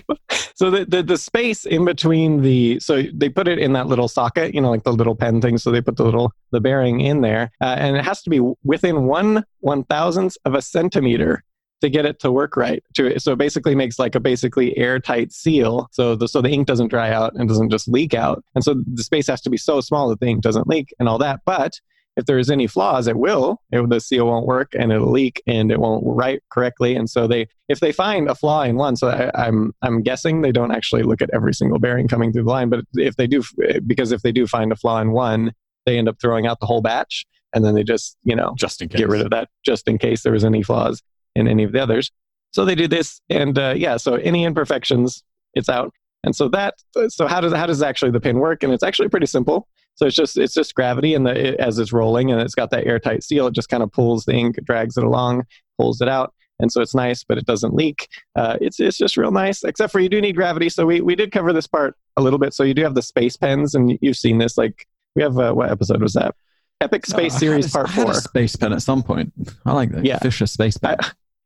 So the, the the space in between the so they put it in that little socket, you know, like the little pen thing. So they put the little the bearing in there, uh, and it has to be within one one thousandth of a centimeter to get it to work right. To so it basically makes like a basically airtight seal, so the so the ink doesn't dry out and doesn't just leak out. And so the space has to be so small that the ink doesn't leak and all that. But if there is any flaws, it will. It, the seal won't work and it'll leak and it won't write correctly. And so they, if they find a flaw in one, so I, I'm I'm guessing they don't actually look at every single bearing coming through the line. But if they do, because if they do find a flaw in one, they end up throwing out the whole batch and then they just you know just in case. get rid of that just in case there was any flaws in any of the others. So they do this, and uh, yeah, so any imperfections, it's out. And so that, so how does how does actually the pin work? And it's actually pretty simple. So it's just it's just gravity, and the, it, as it's rolling, and it's got that airtight seal, it just kind of pulls the ink, drags it along, pulls it out, and so it's nice, but it doesn't leak. Uh, it's it's just real nice, except for you do need gravity. So we we did cover this part a little bit. So you do have the space pens, and you've seen this. Like we have uh, what episode was that? Epic Space Oh, I Series a- Part I Four. a space pen at some point. I like that. Yeah. Fisher space pen,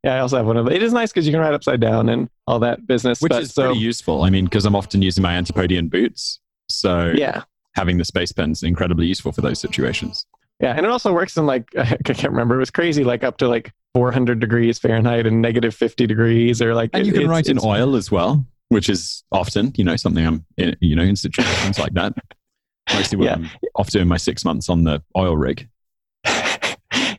Yeah, I also have one of them. It is nice because you can write upside down and all that business. which but is so, pretty useful. I mean, because I'm often using my antipodean boots, so yeah, having the space pen's incredibly useful for those situations. yeah, and it also works in like I can't remember. It was crazy, like up to like 400 degrees Fahrenheit and negative 50 degrees, or like And it- you can it's- write in oil as well, which is often, you know, something I'm, in, you know, in situations like that. Mostly when Yeah. I'm off doing my six months on the oil rig.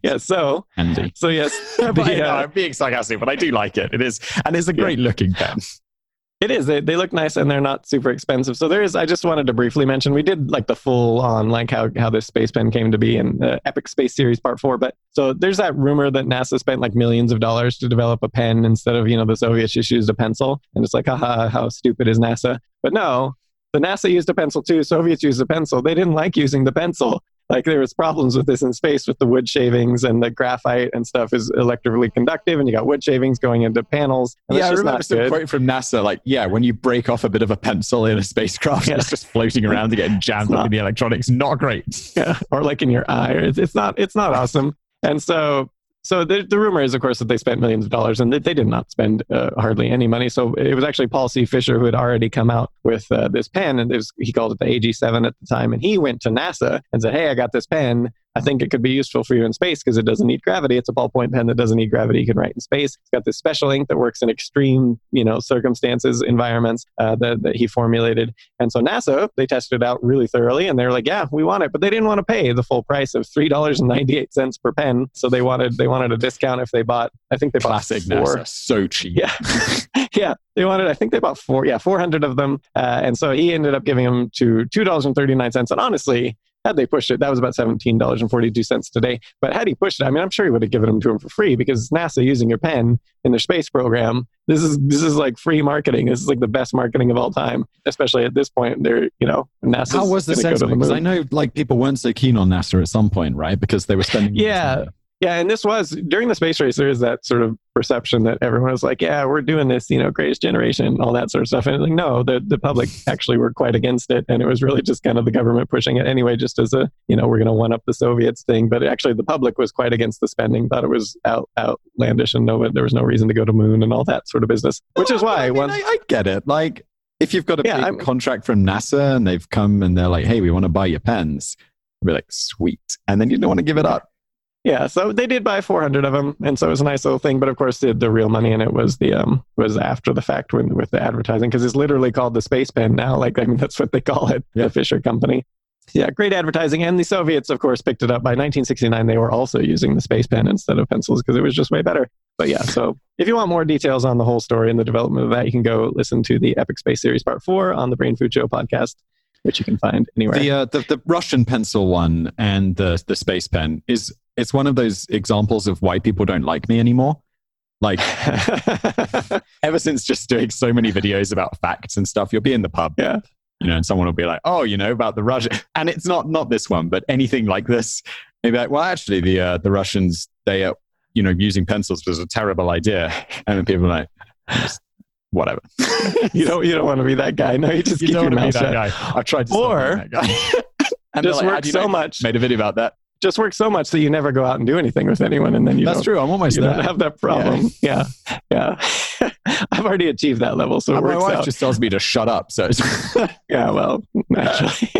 yeah. So Handy. so yes, but the, I know, uh, I'm being sarcastic, but I do like it. It is, and it's a great looking pen. It is. They, they look nice and they're not super expensive. So there is. I just wanted to briefly mention we did like the full on like how how this space pen came to be in uh, Epic Space Series Part Four. But so there's that rumor that NASA spent like millions of dollars to develop a pen instead of you know the Soviets just used a pencil, and it's like haha how stupid is NASA? But no, the NASA used a pencil too. Soviets used a pencil. They didn't like using the pencil. Like there was problems with this in space with the wood shavings and the graphite and stuff is electrically conductive, and you got wood shavings going into panels. And yeah, I remember some good. quote from NASA, like, yeah, when you break off a bit of a pencil in a spacecraft, Yeah. it's just floating around and getting jammed up in the electronics. Not great. yeah, or like in your eye. It's, it's not it's not awesome. And so so the, the rumor is, of course, that they spent millions of dollars, and they, they did not spend uh, hardly any money. So it was actually Paul C. Fisher who had already come out with uh, this pen, and was, he called it the AG7 at the time. And he went to NASA and said, "Hey, I got this pen. I think it could be useful for you in space because it doesn't need gravity. It's a ballpoint pen that doesn't need gravity. You can write in space. It's got this special ink that works in extreme, you know, circumstances, environments uh, that, that he formulated. And so NASA, they tested it out really thoroughly and they were like, yeah, we want it. But they didn't want to pay the full price of $3.98 per pen. So they wanted they wanted a discount if they bought, I think they bought Classic four. NASA. So cheap. Yeah. yeah, they wanted. I think they bought four. Yeah, four hundred of them, uh, and so he ended up giving them to two dollars and thirty nine cents. And honestly, had they pushed it, that was about seventeen dollars and forty two cents today. But had he pushed it, I mean, I'm sure he would have given them to him for free because it's NASA using your pen in their space program. This is this is like free marketing. This is like the best marketing of all time, especially at this point. They're you know NASA. How was the sentiment? Because I know like people weren't so keen on NASA at some point, right? Because they were spending. yeah. Yeah, and this was during the space race. There is that sort of perception that everyone was like, "Yeah, we're doing this, you know, greatest generation, all that sort of stuff." And like, no, the the public actually were quite against it, and it was really just kind of the government pushing it anyway, just as a you know, we're going to one up the Soviets thing. But actually, the public was quite against the spending, thought it was out outlandish, and no, there was no reason to go to moon and all that sort of business. Which is why I, mean, once, I, I get it, like. If you've got a yeah, contract from NASA and they've come and they're like, "Hey, we want to buy your pens," I'd be like, "Sweet," and then you don't want to give it up. Yeah, so they did buy 400 of them, and so it was a nice little thing. But of course, the, the real money in it was the um was after the fact when, with the advertising because it's literally called the Space Pen now. Like I mean, that's what they call it, yeah. the Fisher Company. Yeah, great advertising, and the Soviets, of course, picked it up. By 1969, they were also using the Space Pen instead of pencils because it was just way better. But yeah, so if you want more details on the whole story and the development of that, you can go listen to the Epic Space Series Part Four on the Brain Food Show podcast which you can find anywhere. The, uh, the, the Russian pencil one and the the space pen is it's one of those examples of why people don't like me anymore. Like ever since just doing so many videos about facts and stuff, you'll be in the pub, yeah, you know, and someone will be like, "Oh, you know about the Russian," and it's not not this one, but anything like this. Maybe like, well, actually, the uh, the Russians they uh, you know using pencils was a terrible idea, and then people are like, whatever. you don't you don't want to be that guy. No, you just you keep your mouth shut. I've tried to or that guy. and just like, work so know? much. Made a video about that. Just work so much that you never go out and do anything with anyone, and then you. That's true. I'm almost you there. don't have that problem. Yeah, yeah. yeah. I've already achieved that level, so it my wife out. just tells me to shut up. So yeah, well, naturally.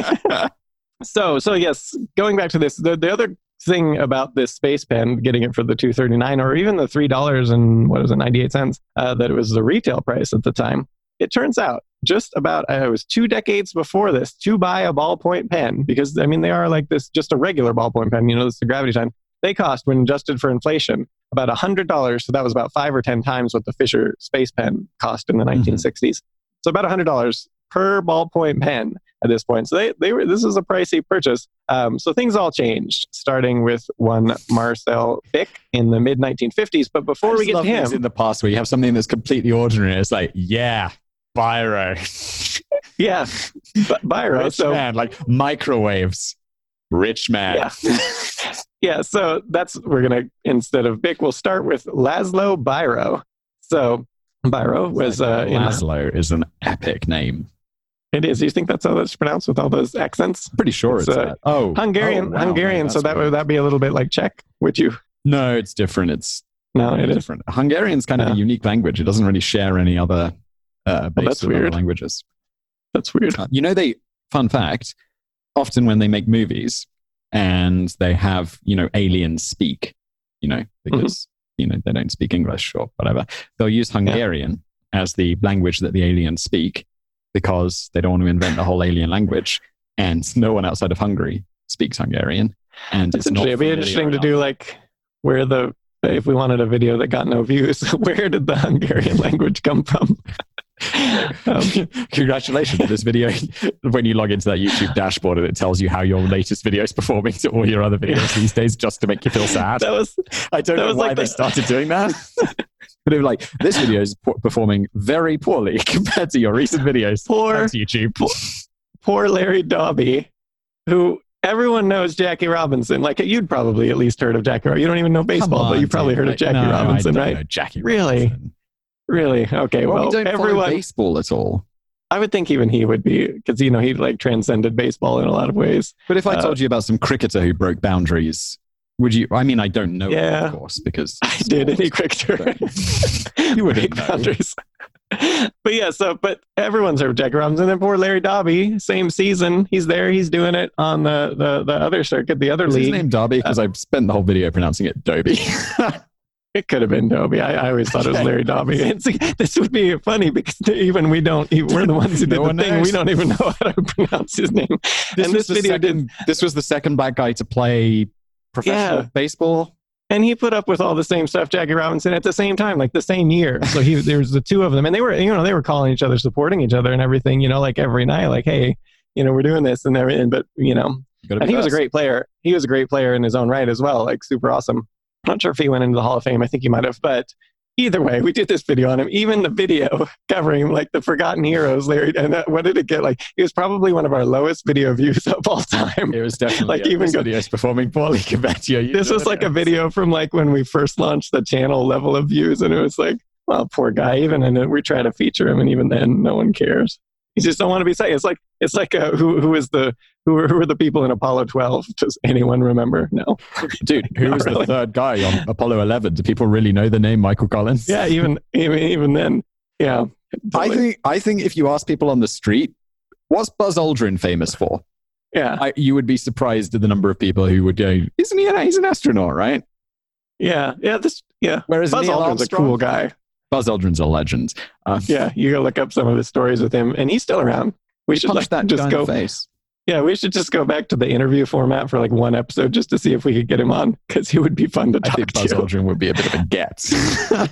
so so yes, going back to this, the the other thing about this space pen, getting it for the 239 or even the $3 and what is it, 98 cents, uh, that it was the retail price at the time. It turns out just about, uh, it was two decades before this to buy a ballpoint pen, because I mean, they are like this, just a regular ballpoint pen, you know, it's the gravity time. They cost, when adjusted for inflation, about $100. So that was about five or 10 times what the Fisher space pen cost in the 1960s. Mm-hmm. So about $100 per ballpoint pen at this point. So they, they were this is a pricey purchase. Um, so things all changed, starting with one Marcel Bic in the mid 1950s. But before we get to him, in the past where you have something that's completely ordinary, it's like yeah, Biro. yeah, B- Biro. Rich so man, like microwaves. Rich man. Yeah. yeah. So that's we're gonna instead of Bic, we'll start with Laszlo Biro. So Biro was uh, Laszlo is an epic name. It is. Do you think that's how that's pronounced with all those accents? Pretty sure it's, it's uh, Oh, Hungarian. Oh, wow, Hungarian. Man, so that would that be a little bit like Czech? Would you? No, it's different. It's no, it is different. Hungarian's kind of yeah. a unique language. It doesn't really share any other uh, base that's weird. languages. That's weird. Uh, you know, they. Fun fact: often when they make movies and they have you know aliens speak, you know, mm-hmm. because mm-hmm. you know they don't speak English or whatever, they'll use Hungarian yeah. as the language that the aliens speak because they don't want to invent a whole alien language. And no one outside of Hungary speaks Hungarian. And That's it's interesting. It'd be interesting to do like where the if we wanted a video that got no views, where did the Hungarian language come from? um, congratulations this video when you log into that youtube dashboard and it tells you how your latest video is performing to all your other videos these days just to make you feel sad that was i don't know why like they the... started doing that but it was like this video is performing very poorly compared to your recent videos poor youtube poor, poor larry doby who everyone knows Jackie Robinson. Like you'd probably at least heard of Jackie. You don't even know baseball, on, but you probably dude. heard of Jackie no, Robinson, right? Jackie. Really? Robinson. Really? Okay. Well, well we don't everyone baseball at all. I would think even he would be because you know he like transcended baseball in a lot of ways. But if I uh, told you about some cricketer who broke boundaries, would you? I mean, I don't know, yeah, of course, because I did any cricketer. you would break boundaries. but yeah, so but everyone's heard of Robinson. And then poor Larry Dobby, same season, he's there. He's doing it on the the, the other circuit, the other Is league. His name Dobby because uh, I've spent the whole video pronouncing it Dobby. It could have been Dobby. I, I always thought it was Larry Dobby. This would be funny because even we don't. We're the ones who did no the thing. Knows. We don't even know how to pronounce his name. This and this video second, did. This was the second black guy to play professional yeah. baseball. and he put up with all the same stuff Jackie Robinson at the same time, like the same year. So he there's the two of them, and they were you know they were calling each other, supporting each other, and everything. You know, like every night, like hey, you know we're doing this and everything. But you know, and he was a great player. He was a great player in his own right as well, like super awesome. I'm not sure if he went into the Hall of Fame. I think he might have, but either way, we did this video on him. Even the video covering like the Forgotten Heroes, Larry. And that, what did it get? Like it was probably one of our lowest video views of all time. It was definitely like even videos performing poorly compared to your. This was like a video from like when we first launched the channel level of views, and it was like, well, poor guy. Even and we try to feature him, and even then, no one cares. You just don't want to be saying it's like it's like uh, who who is the who were, who were the people in Apollo 12? Does anyone remember? No. Dude, who was really. the third guy on Apollo 11? Do people really know the name Michael Collins? Yeah, even even, even then. Yeah. Totally. I think I think if you ask people on the street, what's Buzz Aldrin famous for? Yeah. I, you would be surprised at the number of people who would go, isn't he an, he's an astronaut, right? Yeah. Yeah. This, yeah. Whereas Buzz Neil Aldrin's Armstrong, a cool guy. Buzz Aldrin's a legend. Um, yeah. You go look up some of his stories with him, and he's still around. We should like, that just go. face. Yeah, we should just go back to the interview format for like one episode just to see if we could get him on because he would be fun to talk I think Buzz to. Aldrin would be a bit of a get.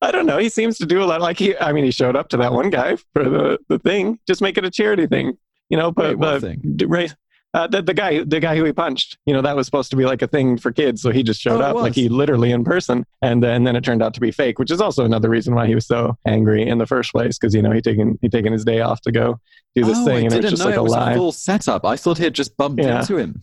I don't know. He seems to do a lot. Like he, I mean, he showed up to that one guy for the the thing. Just make it a charity thing, you know. But, Wait, but thing? right, uh, the, the guy, the guy who he punched, you know, that was supposed to be like a thing for kids. So he just showed Oh, up, like he literally in person, and then then it turned out to be fake, which is also another reason why he was so angry in the first place, because you know he taken he taken his day off to go do this oh, thing, I and it didn't was just know like it a a full setup. I thought he had just bumped Yeah. into him.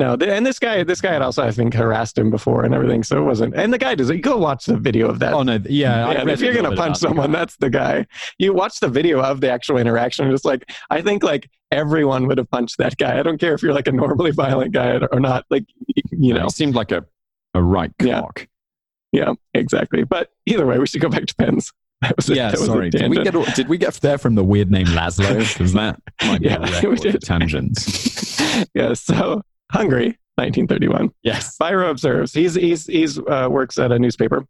No, and this guy, this guy had also, I think, harassed him before and everything. So it wasn't. And the guy does it. Go watch the video of that. Oh no, yeah. Yeah, if you're gonna punch someone, that's the guy. You watch the video of the actual interaction. and It's like I think like everyone would have punched that guy. I don't care if you're like a normally violent guy or not. Like you know, he seemed like a a right Yeah. cock. yeah, exactly. But either way, we should go back to pens. That was a, Yeah, that was sorry. Did we get did we get there from the weird name Laszlo? Because that might be Yeah, a we record tangents. yeah. So Hungary, 1931. yes. Biro observes he's he's he's uh, works at a newspaper,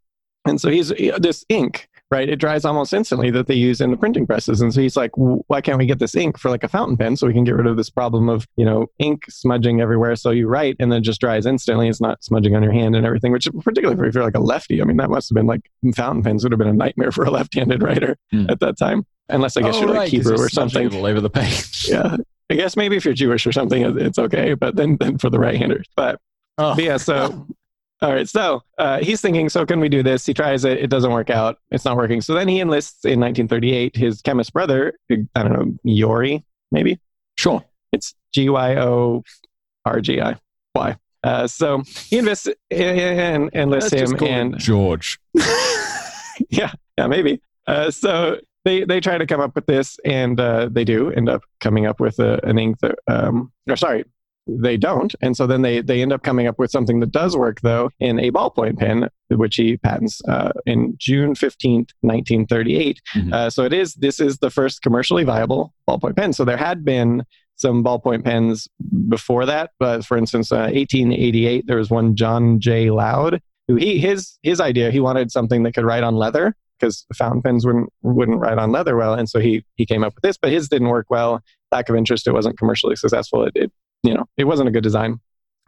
and so he's this ink right. It dries almost instantly that they use in the printing presses, and so he's like, why can't we get this ink for like a fountain pen so we can get rid of this problem of you know ink smudging everywhere? So you write and then it just dries instantly. It's not smudging on your hand and everything. Which particularly if you're like a lefty, I mean that must have been like fountain pens would have been a nightmare for a left-handed writer Hmm. at that time. Unless I guess Oh, you're like right, 'cause Hebrew or something. all over the page. Yeah. I guess maybe if you're Jewish or something, it's okay. But then, then for the right-handers, but Oh. but yeah, so all right, so uh, he's thinking, so can we do this? He tries it, it doesn't work out, it's not working. So then he enlists in 1938 his chemist brother, I don't know, Yori, maybe Sure. it's G Y O R G I Y. Uh, so he invests and enlists Let's just him, him and George. yeah, yeah, maybe. Uh, so they they try to come up with this, and uh, they do end up coming up with a, an ink that, um, or sorry, they don't, and so then they they end up coming up with something that does work though in a ballpoint pen, which he patents uh, in June fifteenth, nineteen thirty eight. Mhm. Uh, so it is this is the first commercially viable ballpoint pen. So there had been some ballpoint pens before that, but for instance, uh, 1888 there was one John J. Loud who he his his idea he wanted something that could write on leather because fountain pens wouldn't wouldn't write on leather well, and so he he came up with this, but his didn't work well. Lack of interest, it wasn't commercially successful. It, it you know it wasn't a good design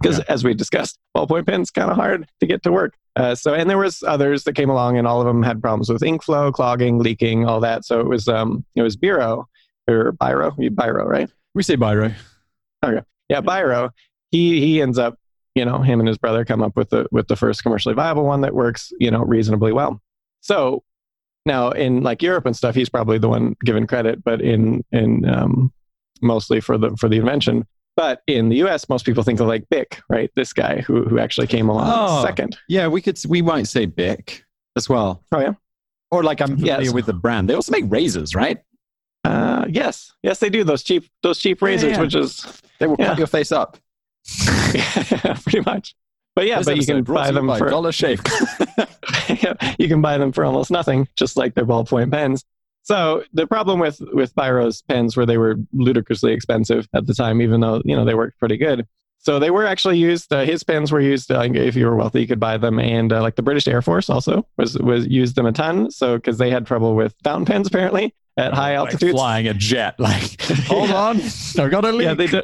because Okay. as we discussed, ballpoint pens kind of hard to get to work. Uh, so and there was others that came along, and all of them had problems with ink flow, clogging, leaking, all that. So it was um it was Biro or Biro, Biro, right? We say Biro. Okay, Yeah, Biro. He he ends up, you know, him and his brother come up with the with the first commercially viable one that works, you know, reasonably well. So now in like Europe and stuff, he's probably the one given credit, but in in um, mostly for the for the invention. But in the U.S., most people think of like Bic, right? This guy who who actually came along Oh. second. Yeah, we could. We might say Bic as well. Oh yeah. Or like I'm familiar Yes. with the brand. They also make razors, right? Uh, yes, yes, they do those cheap those cheap razors, yeah. which is They will Yeah. cut your face up. pretty much. But yeah, This but you can buy them for Dollar Shave. you can buy them for almost nothing, just like their ballpoint pens. So the problem with with Biro's pens were they were ludicrously expensive at the time, even though you know they worked pretty good. So they were actually used. Uh, his pens were used. Uh, if you were wealthy, you could buy them, and uh, like the British Air Force also was was used them a ton. So because they had trouble with fountain pens apparently at high Like altitudes. flying a jet. Like, hold Yeah. on, I got a leak. yeah, they do,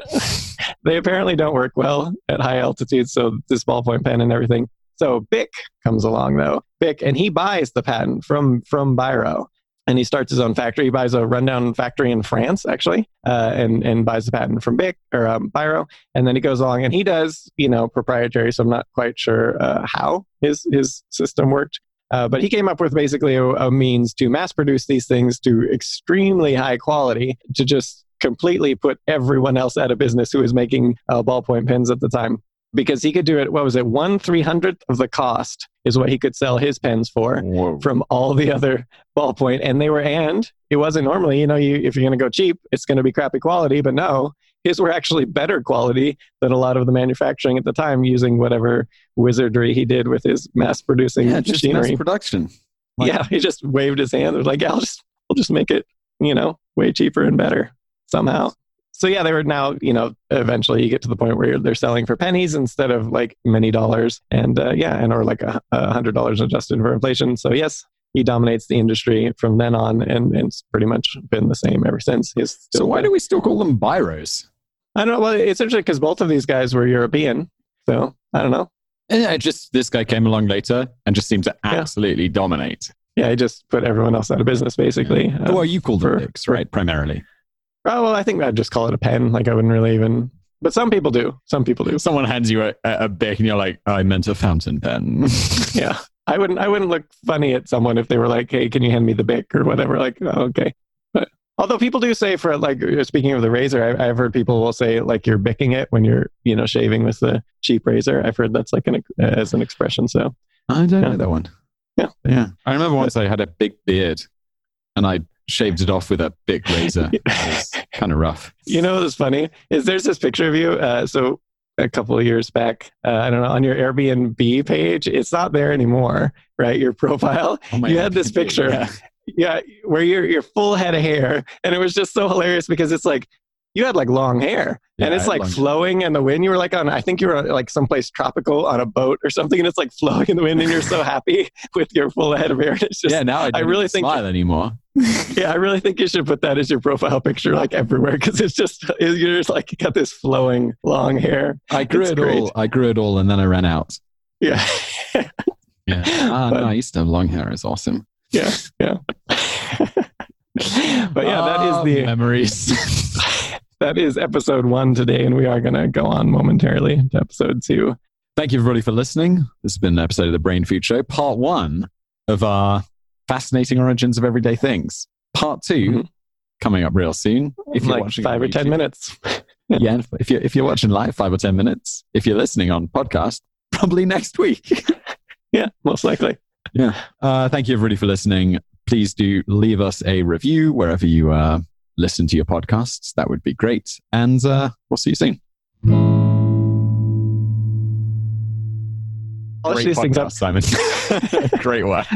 they apparently don't work well at high altitudes. So this ballpoint pen and everything. So Bic comes along though, Bic, and he buys the patent from from Biro. And he starts his own factory. He buys a rundown factory in France, actually, uh, and and buys the patent from Bic or um, Biro. And then he goes along and he does, you know, proprietary. So I'm not quite sure uh, how his his system worked. Uh, but he came up with basically a, a, means to mass produce these things to extremely high quality to just completely put everyone else out of business who was making uh, ballpoint pens at the time because he could do it what was it one three hundredth of the cost is what he could sell his pens for Whoa. from all the other ballpoint and they were and it wasn't normally you know you if you're going to go cheap it's going to be crappy quality but no his were actually better quality than a lot of the manufacturing at the time using whatever wizardry he did with his mass producing yeah, machinery mass production. Like, yeah he just waved his hand. And was like yeah i'll just i'll just make it you know way cheaper and better somehow. So yeah, they were now, you know, eventually you get to the point where they're selling for pennies instead of like many dollars, and uh, yeah, and or like a, a hundred dollars adjusted for inflation. So yes, he dominates the industry from then on, and, and it's pretty much been the same ever since. So why do we still call them Biros? I don't know. Well, it's interesting because both of these guys were European, so I don't know. Yeah, just this guy came along later and just seemed to absolutely yeah. dominate. Yeah, he just put everyone else out of business, basically. Yeah. Uh, well, you call them Bics, right? Primarily. Oh, well, I think I'd just call it a pen. Like I wouldn't really even. But some people do. Some people do. Someone hands you a, a Bic and you're like, I meant a fountain pen. yeah. I wouldn't I wouldn't look funny at someone if they were like, "Hey, can you hand me the Bic or whatever?" Like, oh, okay. But although people do say for like speaking of the razor, I, have heard people will say like you're bicking it when you're you know shaving with the cheap razor. I've heard that's like an as an expression. So I don't yeah. know that one. Yeah, yeah. I remember once I had a big beard, and I shaved it off with a big razor. kind of rough. You know what's funny is there's this picture of you. Uh, so a couple of years back, uh, I don't know, on your Airbnb page, it's not there anymore, right? Your profile. Oh you had this picture. Yeah. yeah, where you're your full head of hair, and it was just so hilarious because it's like you had like long hair yeah, and it's like flowing in the wind. You were like on, I think you were like someplace tropical on a boat or something, and it's like flowing in the wind, and you're so happy with your full head of hair. It's just, yeah, now I, I really think smile anymore. yeah, I really think you should put that as your profile picture, like everywhere, because it's just you're just like got this flowing long hair. I grew it's it great. all. I grew it all, and then I ran out. Yeah. yeah. Ah, but, no, I used to have long hair. It's awesome. Yeah. Yeah. but yeah, that is the ah, memories that is episode one today, and we are going to go on momentarily to episode two. Thank you, everybody, for listening. This has been an episode of the Brain Food Show, part one of our fascinating origins of everyday things. Part 2 mm-hmm. coming up real soon. If you're like watching five or ten minutes. yeah, if you're if you're watching live, five or ten minutes. If you're listening on podcast, probably next week. yeah, most likely. Yeah. Uh, thank you, everybody, for listening. Please do leave us a review wherever you uh, listen to your podcasts. That would be great. And uh, we'll see you soon. These things up, Simon. great work.